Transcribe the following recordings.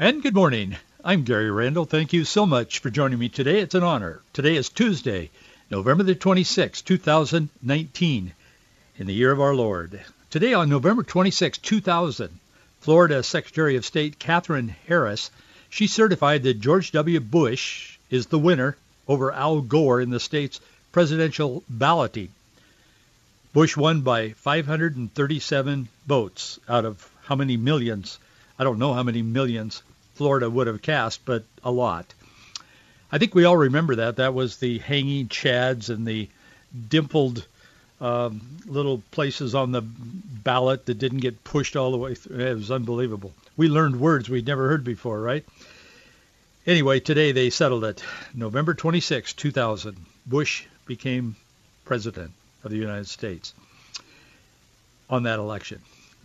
And good morning. I'm Gary Randall. Thank you so much for joining me today. It's an honor. Today is Tuesday, November the 26th, 2019, in the year of our Lord. Today on November 26, 2000, Florida Secretary of State Katherine Harris, she certified that George W. Bush is the winner over Al Gore in the state's presidential balloting. Bush won by 537 votes out of how many millions? I don't know how many millions Florida would have cast, but a lot. I think we all remember that. That was the hanging chads and the dimpled um, little places on the ballot that didn't get pushed all the way through. It was unbelievable. We learned words we'd never heard before, right? Anyway, today they settled it. November 26, 2000, Bush became president of the United States on that election.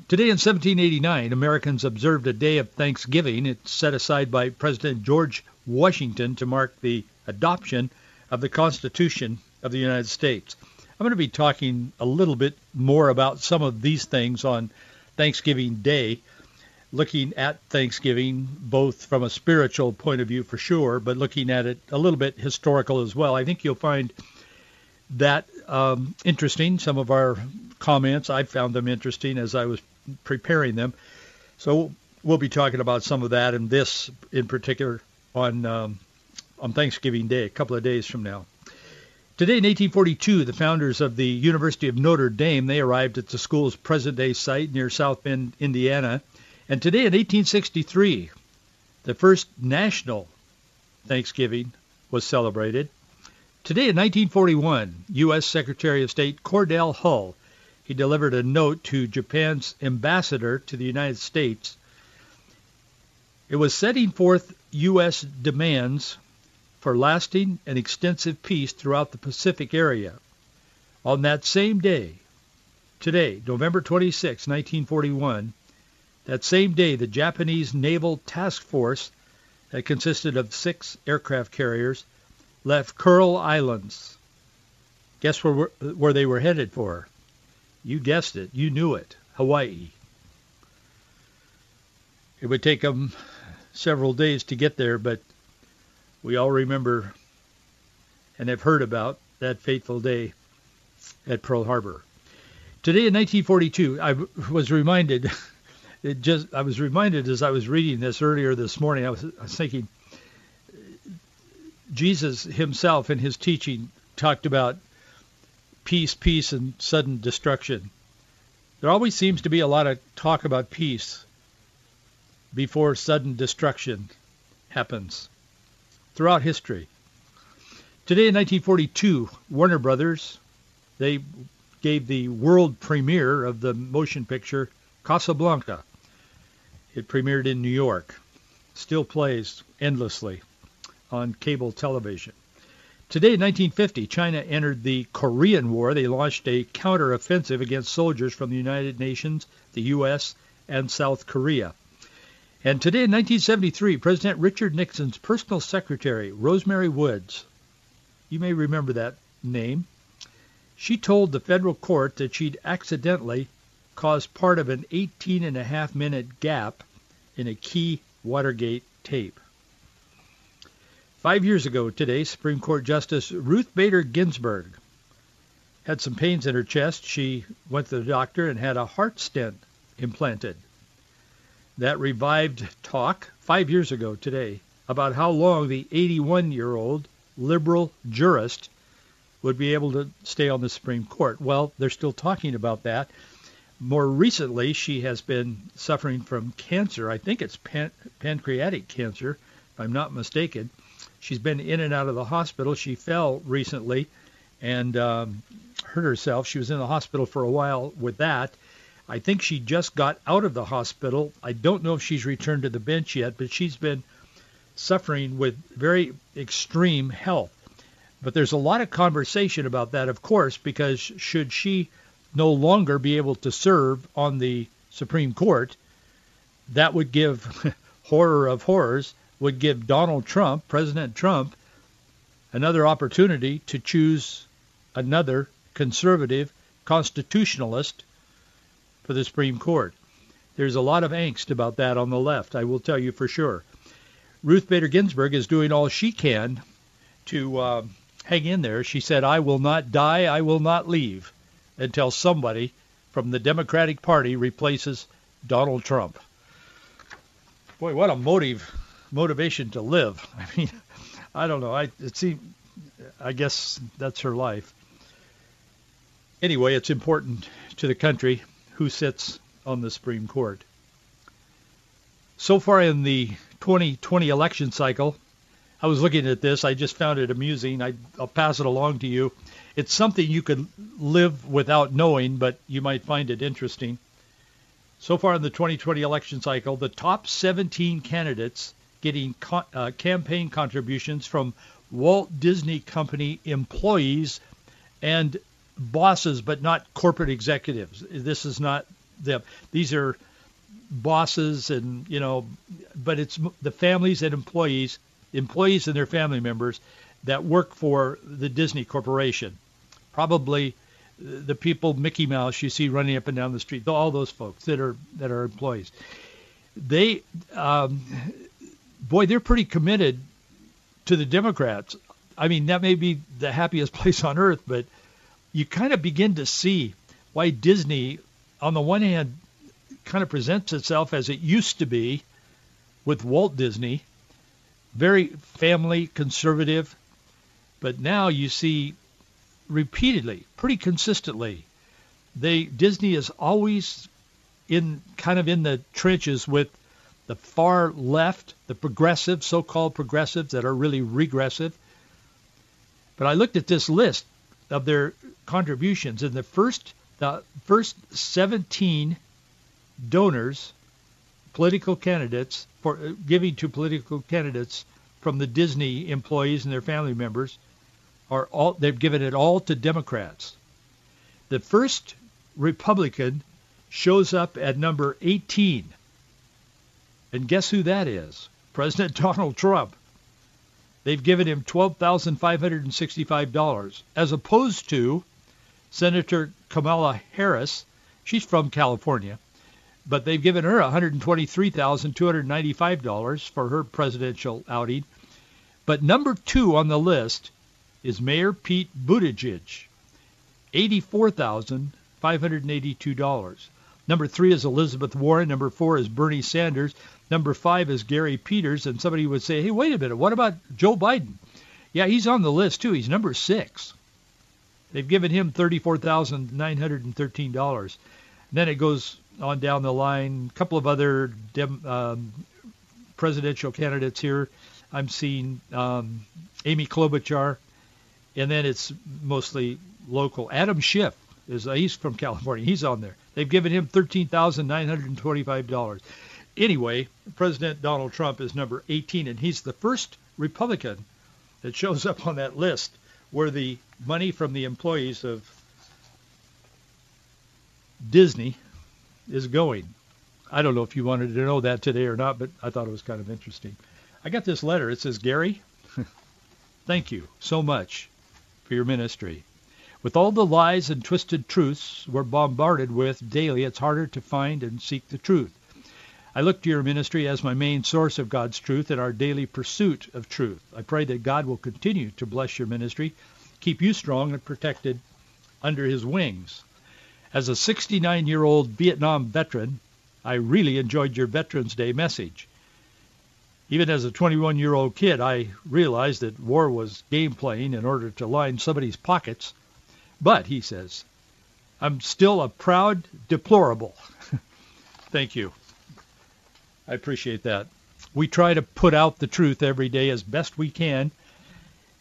Today in 1789, Americans observed a day of Thanksgiving. It's set aside by President George Washington to mark the adoption of the Constitution of the United States. I'm going to be talking a little bit more about some of these things on Thanksgiving Day, looking at Thanksgiving both from a spiritual point of view for sure, but looking at it a little bit historical as well. I think you'll find that um, interesting. Some of our comments, I found them interesting as I was preparing them. So we'll be talking about some of that and this in particular on um, on Thanksgiving Day, a couple of days from now. Today in 1842, the founders of the University of Notre Dame, they arrived at the school's present-day site near South Bend, Indiana. And today in 1863, the first national Thanksgiving was celebrated. Today in 1941, U.S. Secretary of State Cordell Hull, he delivered a note to Japan's ambassador to the United States. It was setting forth U.S. demands for lasting and extensive peace throughout the Pacific area. On that same day, today, November 26, 1941, that same day, the Japanese Naval Task Force that consisted of six aircraft carriers left Kuril Islands. Guess where, where they were headed for? You guessed it. You knew it. Hawaii. It would take them several days to get there, but we all remember and have heard about that fateful day at Pearl Harbor. Today in 1942, I was reminded, it just, I was reminded as I was reading this earlier this morning, I was, I was thinking, Jesus himself in his teaching talked about peace, peace, and sudden destruction. There always seems to be a lot of talk about peace before sudden destruction happens throughout history. Today in 1942, Warner Brothers, they gave the world premiere of the motion picture Casablanca. It premiered in New York. Still plays endlessly on cable television. Today in 1950, China entered the Korean War. They launched a counteroffensive against soldiers from the United Nations, the U.S., and South Korea. And today in 1973, President Richard Nixon's personal secretary, Rosemary Woods, you may remember that name, she told the federal court that she'd accidentally caused part of an 18 and a half minute gap in a key Watergate tape. Five years ago today, Supreme Court Justice Ruth Bader Ginsburg had some pains in her chest. She went to the doctor and had a heart stent implanted that revived talk five years ago today about how long the 81-year-old liberal jurist would be able to stay on the Supreme Court. Well, they're still talking about that. More recently, she has been suffering from cancer. I think it's pan- pancreatic cancer, if I'm not mistaken. She's been in and out of the hospital. She fell recently and um, hurt herself. She was in the hospital for a while with that. I think she just got out of the hospital. I don't know if she's returned to the bench yet, but she's been suffering with very extreme health. But there's a lot of conversation about that, of course, because should she no longer be able to serve on the Supreme Court, that would give horror of horrors would give Donald Trump, President Trump, another opportunity to choose another conservative constitutionalist for the Supreme Court. There's a lot of angst about that on the left, I will tell you for sure. Ruth Bader Ginsburg is doing all she can to uh, hang in there. She said, I will not die, I will not leave until somebody from the Democratic Party replaces Donald Trump. Boy, what a motive motivation to live. I mean, I don't know. I it seems, I guess that's her life. Anyway, it's important to the country who sits on the Supreme Court. So far in the 2020 election cycle, I was looking at this. I just found it amusing. I, I'll pass it along to you. It's something you could live without knowing, but you might find it interesting. So far in the 2020 election cycle, the top 17 candidates getting co- uh, campaign contributions from Walt Disney Company employees and bosses, but not corporate executives. This is not them. These are bosses and, you know, but it's the families and employees, employees and their family members that work for the Disney Corporation. Probably the people Mickey Mouse you see running up and down the street, all those folks that are that are employees. They um, boy, they're pretty committed to the Democrats. I mean, that may be the happiest place on earth, but you kind of begin to see why Disney, on the one hand, kind of presents itself as it used to be with Walt Disney, very family conservative, but now you see repeatedly, pretty consistently, they Disney is always in kind of in the trenches with the far left, the progressive, so-called progressives that are really regressive. But I looked at this list of their contributions, and the first the first 17 donors, political candidates for uh, giving to political candidates from the Disney employees and their family members are all they've given it all to Democrats. The first Republican shows up at number 18 and guess who that is? President Donald Trump. They've given him $12,565 as opposed to Senator Kamala Harris. She's from California, but they've given her $123,295 for her presidential outing. But number two on the list is Mayor Pete Buttigieg, $84,582. Number three is Elizabeth Warren. Number four is Bernie Sanders. Number five is Gary Peters. And somebody would say, hey, wait a minute, what about Joe Biden? Yeah, he's on the list too. He's number six. They've given him $34,913. Then it goes on down the line. A couple of other dem, um, presidential candidates here. I'm seeing um, Amy Klobuchar, and then it's mostly local. Adam Schiff is uh, he's from California. He's on there. They've given him thirteen thousand nine hundred and twenty-five dollars. Anyway, President Donald Trump is number 18, and he's the first Republican that shows up on that list where the money from the employees of Disney is going. I don't know if you wanted to know that today or not, but I thought it was kind of interesting. I got this letter. It says, Gary, thank you so much for your ministry. With all the lies and twisted truths we're bombarded with daily, it's harder to find and seek the truth. I look to your ministry as my main source of God's truth in our daily pursuit of truth. I pray that God will continue to bless your ministry, keep you strong and protected under his wings. As a 69-year-old Vietnam veteran, I really enjoyed your Veterans Day message. Even as a 21-year-old kid, I realized that war was game playing in order to line somebody's pockets but, he says, I'm still a proud deplorable. Thank you. I appreciate that. We try to put out the truth every day as best we can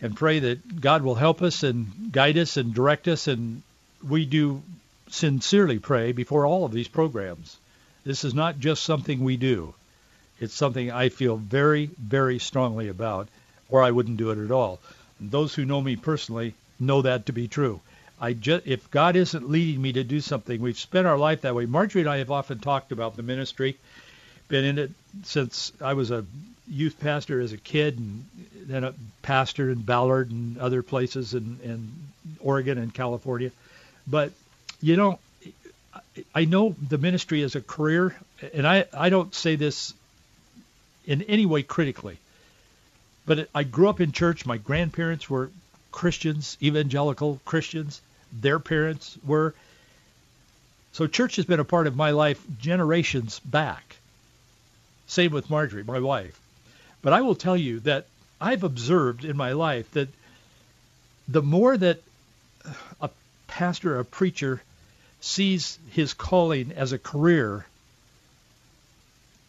and pray that God will help us and guide us and direct us and we do sincerely pray before all of these programs. This is not just something we do. It's something I feel very, very strongly about, or I wouldn't do it at all. And those who know me personally know that to be true. I just, if God isn't leading me to do something, we've spent our life that way. Marjorie and I have often talked about the ministry, been in it since I was a youth pastor as a kid, and then a pastor in Ballard and other places in, in Oregon and California. But you know, I know the ministry is a career, and I, I don't say this in any way critically, but I grew up in church. My grandparents were Christians, evangelical Christians. Their parents were. So church has been a part of my life generations back. Same with Marjorie, my wife. But I will tell you that I've observed in my life that the more that a pastor, a preacher sees his calling as a career,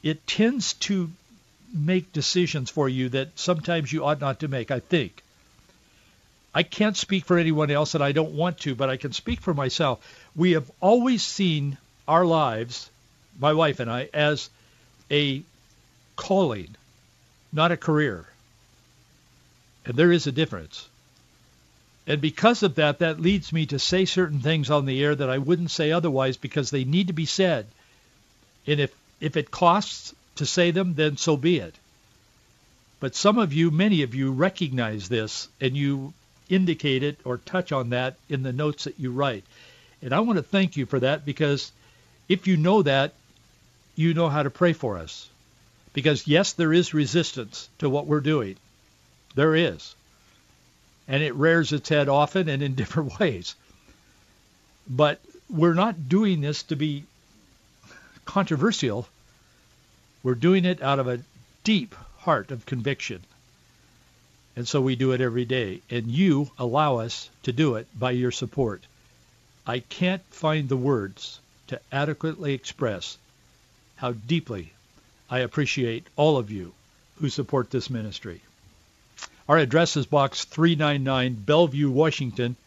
it tends to make decisions for you that sometimes you ought not to make, I think. I can't speak for anyone else and I don't want to, but I can speak for myself. We have always seen our lives, my wife and I, as a calling, not a career. And there is a difference. And because of that, that leads me to say certain things on the air that I wouldn't say otherwise because they need to be said. And if, if it costs to say them, then so be it. But some of you, many of you, recognize this and you indicate it or touch on that in the notes that you write. And I want to thank you for that because if you know that, you know how to pray for us. Because yes, there is resistance to what we're doing. There is. And it rears its head often and in different ways. But we're not doing this to be controversial. We're doing it out of a deep heart of conviction. And so we do it every day. And you allow us to do it by your support. I can't find the words to adequately express how deeply I appreciate all of you who support this ministry. Our address is Box 399, Bellevue, Washington,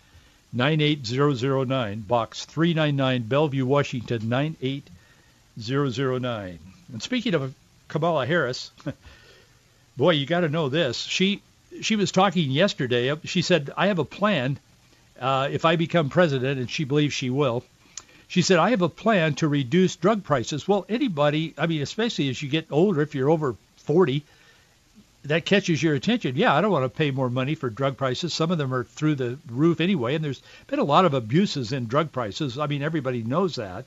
98009. Box 399, Bellevue, Washington, 98009. And speaking of Kamala Harris, boy, you got to know this. She she was talking yesterday. She said, I have a plan uh, if I become president, and she believes she will. She said, I have a plan to reduce drug prices. Well, anybody, I mean, especially as you get older, if you're over 40, that catches your attention. Yeah, I don't want to pay more money for drug prices. Some of them are through the roof anyway, and there's been a lot of abuses in drug prices. I mean, everybody knows that.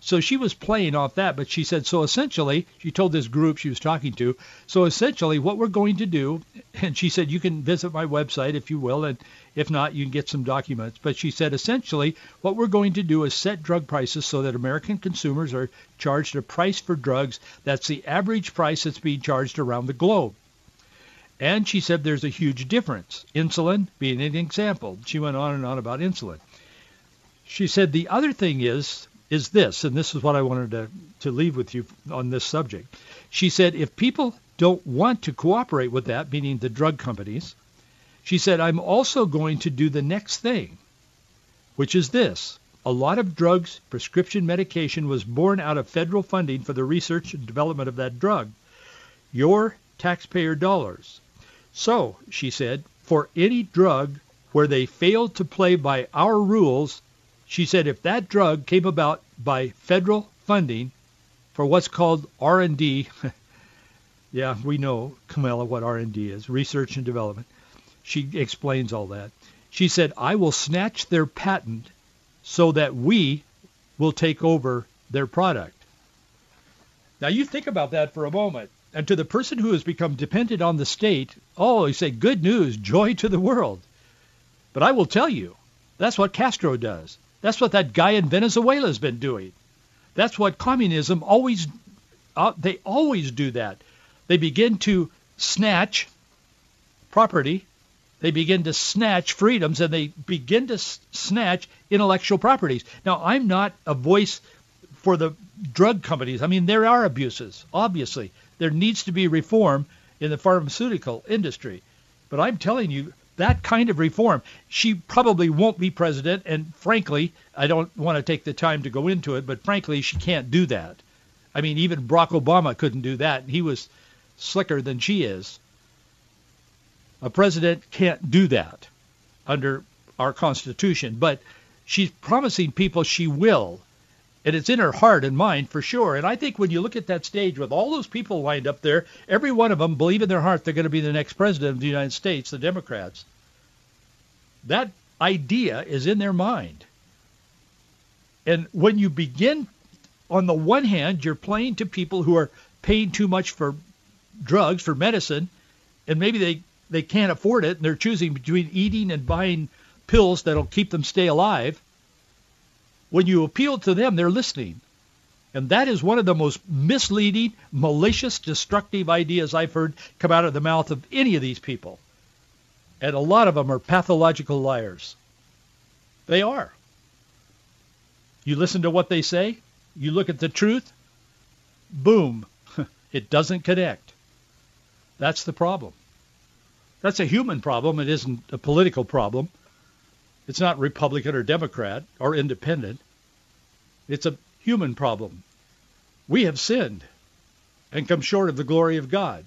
So she was playing off that, but she said, so essentially, she told this group she was talking to, so essentially what we're going to do, and she said, you can visit my website if you will, and if not, you can get some documents. But she said, essentially, what we're going to do is set drug prices so that American consumers are charged a price for drugs that's the average price that's being charged around the globe. And she said there's a huge difference. Insulin being an example. She went on and on about insulin. She said the other thing is is this, and this is what I wanted to, to leave with you on this subject. She said, if people don't want to cooperate with that, meaning the drug companies, she said, I'm also going to do the next thing, which is this. A lot of drugs, prescription medication was born out of federal funding for the research and development of that drug. Your taxpayer dollars. So, she said, for any drug where they failed to play by our rules, she said if that drug came about by federal funding for what's called R&D, yeah, we know, Kamala, what R&D is, research and development. She explains all that. She said, I will snatch their patent so that we will take over their product. Now you think about that for a moment. And to the person who has become dependent on the state, oh, you say, good news, joy to the world. But I will tell you, that's what Castro does. That's what that guy in Venezuela has been doing. That's what communism always, uh, they always do that. They begin to snatch property. They begin to snatch freedoms and they begin to snatch intellectual properties. Now, I'm not a voice for the drug companies. I mean, there are abuses, obviously. There needs to be reform in the pharmaceutical industry. But I'm telling you, that kind of reform. She probably won't be president, and frankly, I don't want to take the time to go into it, but frankly, she can't do that. I mean, even Barack Obama couldn't do that. He was slicker than she is. A president can't do that under our Constitution, but she's promising people she will. And it's in her heart and mind for sure. And I think when you look at that stage with all those people lined up there, every one of them believe in their heart they're going to be the next president of the United States, the Democrats. That idea is in their mind. And when you begin, on the one hand, you're playing to people who are paying too much for drugs, for medicine, and maybe they, they can't afford it, and they're choosing between eating and buying pills that'll keep them stay alive. When you appeal to them, they're listening. And that is one of the most misleading, malicious, destructive ideas I've heard come out of the mouth of any of these people. And a lot of them are pathological liars. They are. You listen to what they say, you look at the truth, boom, it doesn't connect. That's the problem. That's a human problem. It isn't a political problem. It's not Republican or Democrat or independent. It's a human problem. We have sinned and come short of the glory of God.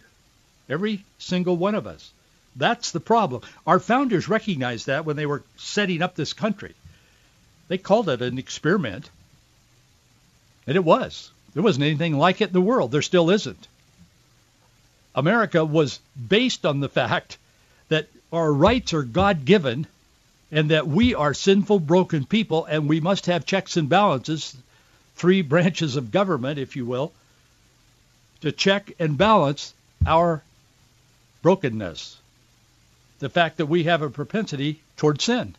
Every single one of us. That's the problem. Our founders recognized that when they were setting up this country. They called it an experiment. And it was. There wasn't anything like it in the world. There still isn't. America was based on the fact that our rights are God-given and that we are sinful, broken people, and we must have checks and balances, three branches of government, if you will, to check and balance our brokenness. The fact that we have a propensity toward sin.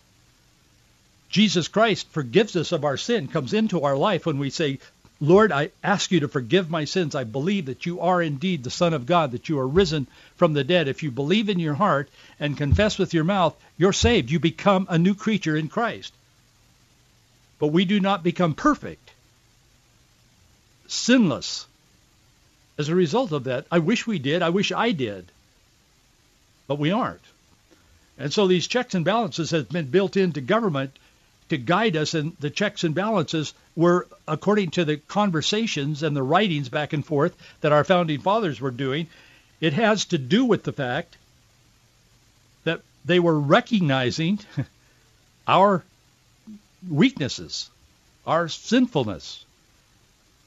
Jesus Christ forgives us of our sin, comes into our life when we say, Lord, I ask you to forgive my sins. I believe that you are indeed the Son of God, that you are risen from the dead. If you believe in your heart and confess with your mouth, you're saved. You become a new creature in Christ. But we do not become perfect, sinless. As a result of that, I wish we did. I wish I did. But we aren't. And so these checks and balances have been built into government to guide us, and the checks and balances were according to the conversations and the writings back and forth that our founding fathers were doing. It has to do with the fact that they were recognizing our weaknesses, our sinfulness.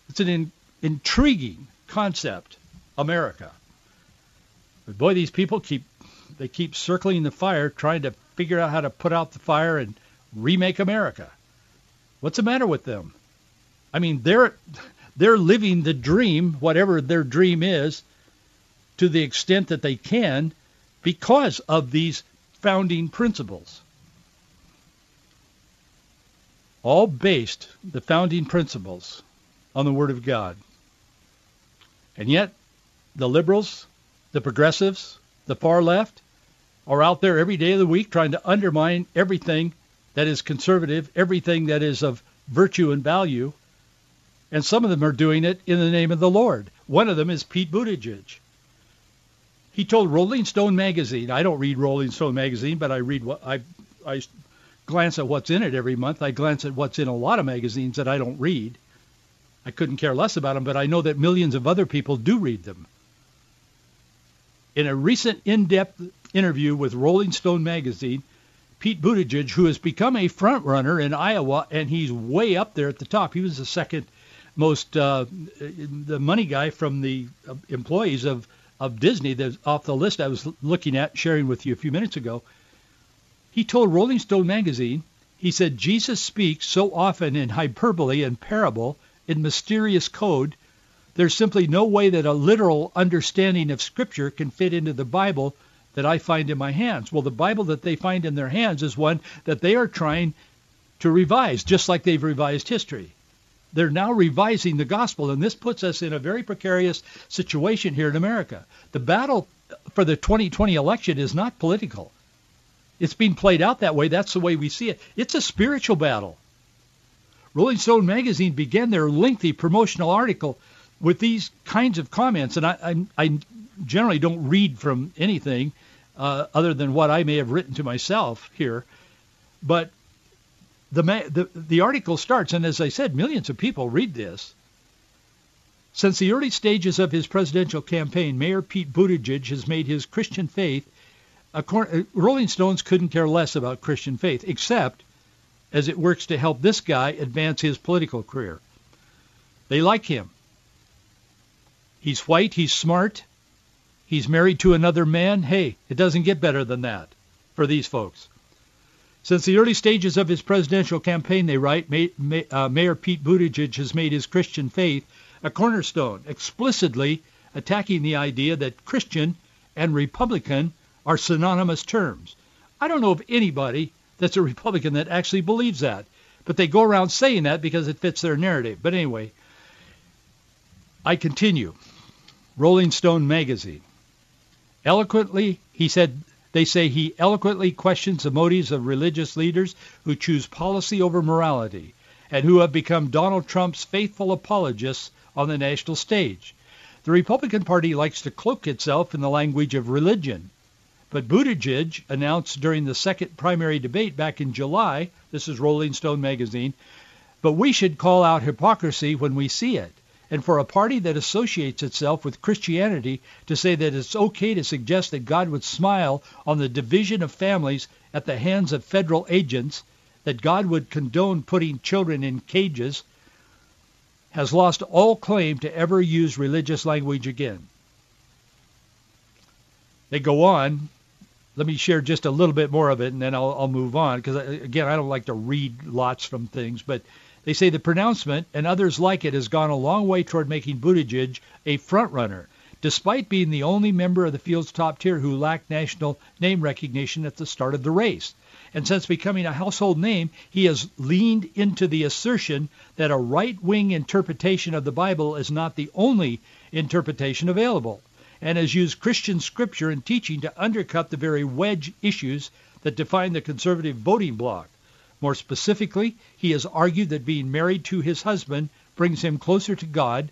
It's an in, intriguing concept, America. But boy, these people keep they keep circling the fire, trying to figure out how to put out the fire and remake America. What's the matter with them? I mean, they're they're living the dream, whatever their dream is, to the extent that they can because of these founding principles. All based, the founding principles, on the Word of God. And yet, the liberals, the progressives, the far left are out there every day of the week trying to undermine everything that is conservative, everything that is of virtue and value. And some of them are doing it in the name of the Lord. One of them is Pete Buttigieg. He told Rolling Stone magazine, I don't read Rolling Stone magazine, but I read what I I glance at what's in it every month. I glance at what's in a lot of magazines that I don't read. I couldn't care less about them, but I know that millions of other people do read them. In a recent in-depth interview with Rolling Stone magazine, Pete Buttigieg, who has become a front runner in Iowa, and he's way up there at the top. He was the second most uh, the money guy from the employees of of Disney that's off the list I was looking at sharing with you a few minutes ago. He told Rolling Stone magazine, he said Jesus speaks so often in hyperbole and parable in mysterious code, there's simply no way that a literal understanding of scripture can fit into the Bible that I find in my hands. Well, the Bible that they find in their hands is one that they are trying to revise, just like they've revised history. They're now revising the gospel, and this puts us in a very precarious situation here in America. The battle for the 2020 election is not political. It's being played out that way. That's the way we see it. It's a spiritual battle. Rolling Stone magazine began their lengthy promotional article with these kinds of comments, and I, I, I generally don't read from anything uh, other than what I may have written to myself here. But the, the, the article starts, and as I said, millions of people read this. Since the early stages of his presidential campaign, Mayor Pete Buttigieg has made his Christian faith. Rolling Stones couldn't care less about Christian faith, except as it works to help this guy advance his political career. They like him. He's white. He's smart. He's married to another man. Hey, it doesn't get better than that for these folks. Since the early stages of his presidential campaign, they write, uh, Mayor Pete Buttigieg has made his Christian faith a cornerstone, explicitly attacking the idea that Christian and Republican are synonymous terms. I don't know of anybody that's a Republican that actually believes that, but they go around saying that because it fits their narrative. But anyway, I continue. Rolling Stone magazine. Eloquently, he said, they say he eloquently questions the motives of religious leaders who choose policy over morality and who have become Donald Trump's faithful apologists on the national stage. The Republican Party likes to cloak itself in the language of religion. But Buttigieg announced during the second primary debate back in July, this is Rolling Stone magazine, but we should call out hypocrisy when we see it and for a party that associates itself with Christianity to say that it's okay to suggest that God would smile on the division of families at the hands of federal agents, that God would condone putting children in cages, has lost all claim to ever use religious language again. They go on. Let me share just a little bit more of it, and then I'll, I'll move on because uh, again, I don't like to read lots from things, but they say the pronouncement and others like it has gone a long way toward making Buttigieg a frontrunner, despite being the only member of the field's top tier who lacked national name recognition at the start of the race. And since becoming a household name, he has leaned into the assertion that a right-wing interpretation of the Bible is not the only interpretation available, and has used Christian scripture and teaching to undercut the very wedge issues that define the conservative voting bloc. More specifically, he has argued that being married to his husband brings him closer to God,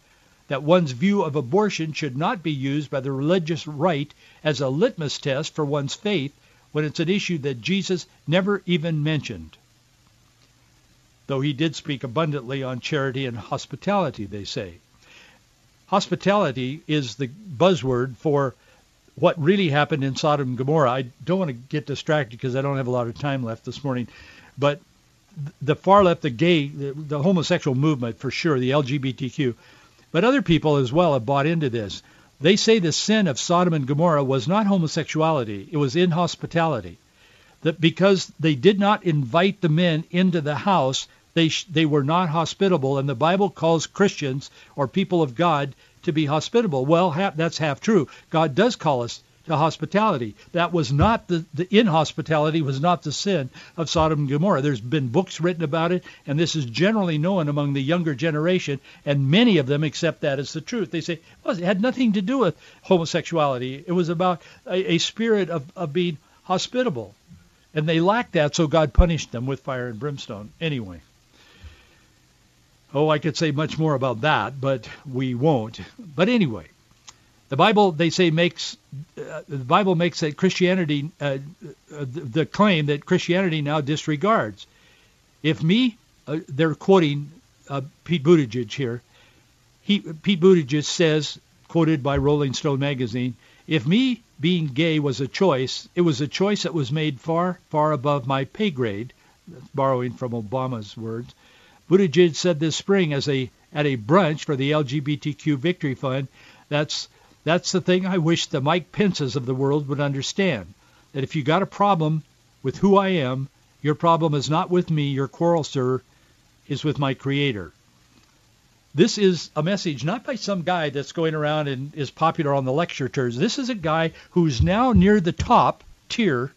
that one's view of abortion should not be used by the religious right as a litmus test for one's faith when it's an issue that Jesus never even mentioned. Though he did speak abundantly on charity and hospitality, they say. Hospitality is the buzzword for what really happened in Sodom and Gomorrah. I don't want to get distracted because I don't have a lot of time left this morning. But the far left, the gay, the, the homosexual movement for sure, the LGBTQ, but other people as well have bought into this. They say the sin of Sodom and Gomorrah was not homosexuality; it was inhospitality. That because they did not invite the men into the house, they sh- they were not hospitable, and the Bible calls Christians or people of God to be hospitable. Well, ha- that's half true. God does call us to hospitality. That was not the, the inhospitality was not the sin of Sodom and Gomorrah. There's been books written about it, and this is generally known among the younger generation, and many of them accept that as the truth. They say, well, it had nothing to do with homosexuality. It was about a, a spirit of, of being hospitable. And they lacked that, so God punished them with fire and brimstone. Anyway. Oh, I could say much more about that, but we won't. But anyway, the Bible, they say, makes uh, the Bible makes that Christianity uh, uh, the claim that Christianity now disregards. If me, uh, they're quoting uh, Pete Buttigieg here. He, Pete Buttigieg says, quoted by Rolling Stone magazine, if me being gay was a choice, it was a choice that was made far, far above my pay grade. Borrowing from Obama's words. Buttigieg said this spring as a at a brunch for the LGBTQ Victory Fund. That's that's the thing I wish the Mike Pences of the world would understand. That if you got a problem with who I am, your problem is not with me. Your quarrel, sir, is with my Creator. This is a message not by some guy that's going around and is popular on the lecture tours. This is a guy who's now near the top tier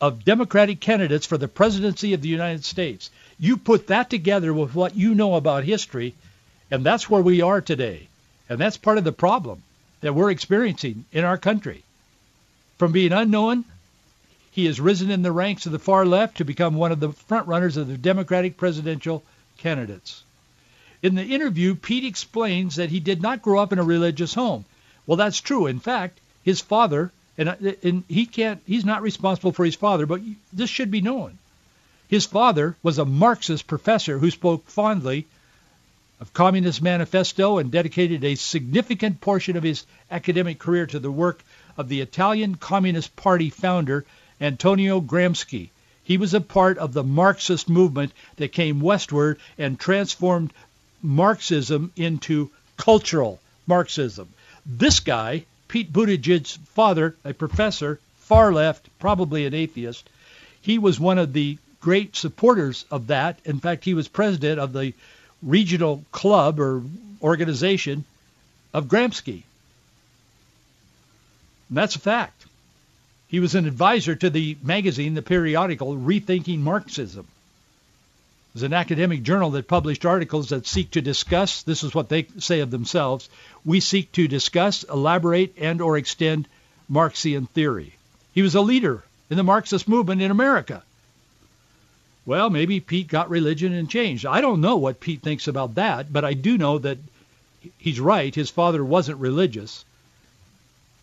of Democratic candidates for the presidency of the United States. You put that together with what you know about history, and that's where we are today. And that's part of the problem that we're experiencing in our country. From being unknown, he has risen in the ranks of the far left to become one of the front runners of the Democratic presidential candidates. In the interview, Pete explains that he did not grow up in a religious home. Well, that's true. In fact, his father And, uh, and he can't, he's not responsible for his father, but this should be known. His father was a Marxist professor who spoke fondly of Communist Manifesto and dedicated a significant portion of his academic career to the work of the Italian Communist Party founder Antonio Gramsci. He was a part of the Marxist movement that came westward and transformed Marxism into cultural Marxism. This guy, Pete Buttigieg's father, a professor, far left, probably an atheist, he was one of the great supporters of that. In fact, he was president of the regional club or organization of Gramsci. And that's a fact. He was an advisor to the magazine, the periodical Rethinking Marxism. It was an academic journal that published articles that seek to discuss, this is what they say of themselves, we seek to discuss, elaborate, and or extend Marxian theory. He was a leader in the Marxist movement in America. Well, maybe Pete got religion and changed. I don't know what Pete thinks about that, but I do know that he's right. His father wasn't religious.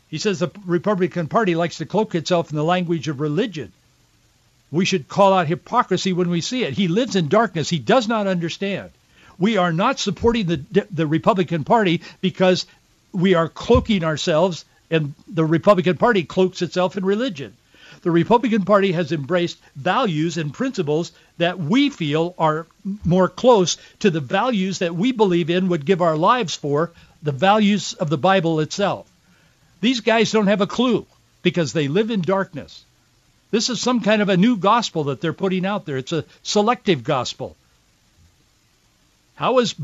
He says the Republican Party likes to cloak itself in the language of religion. We should call out hypocrisy when we see it. He lives in darkness. He does not understand. We are not supporting the, the Republican Party because we are cloaking ourselves and the Republican Party cloaks itself in religion. The Republican Party has embraced values and principles that we feel are more close to the values that we believe in would give our lives for, the values of the Bible itself. These guys don't have a clue because they live in darkness. This is some kind of a new gospel that they're putting out there. It's a selective gospel. How is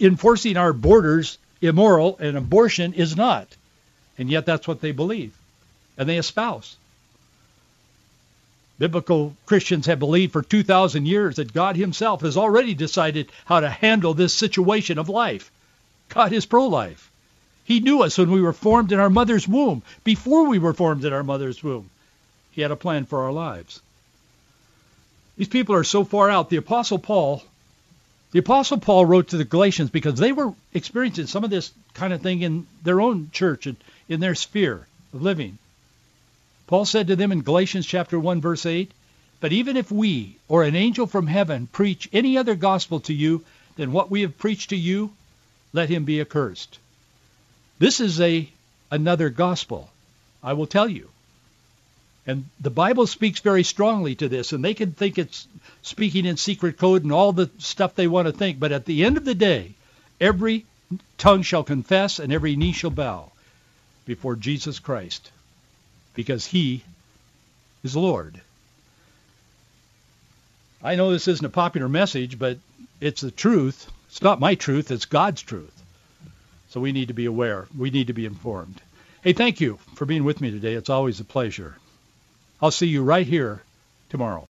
enforcing our borders immoral and abortion is not? And yet that's what they believe and they espouse. Biblical Christians have believed for 2,000 years that God himself has already decided how to handle this situation of life. God is pro-life. He knew us when we were formed in our mother's womb, before we were formed in our mother's womb. He had a plan for our lives. These people are so far out. The Apostle Paul, the Apostle Paul wrote to the Galatians because they were experiencing some of this kind of thing in their own church and in their sphere of living. Paul said to them in Galatians chapter 1 verse 8, But even if we or an angel from heaven preach any other gospel to you than what we have preached to you, let him be accursed. This is a another gospel, I will tell you. And the Bible speaks very strongly to this, and they can think it's speaking in secret code and all the stuff they want to think. But at the end of the day, every tongue shall confess and every knee shall bow before Jesus Christ, because he is Lord. I know this isn't a popular message, but it's the truth. It's not my truth, it's God's truth. So we need to be aware. We need to be informed. Hey, thank you for being with me today. It's always a pleasure. I'll see you right here tomorrow.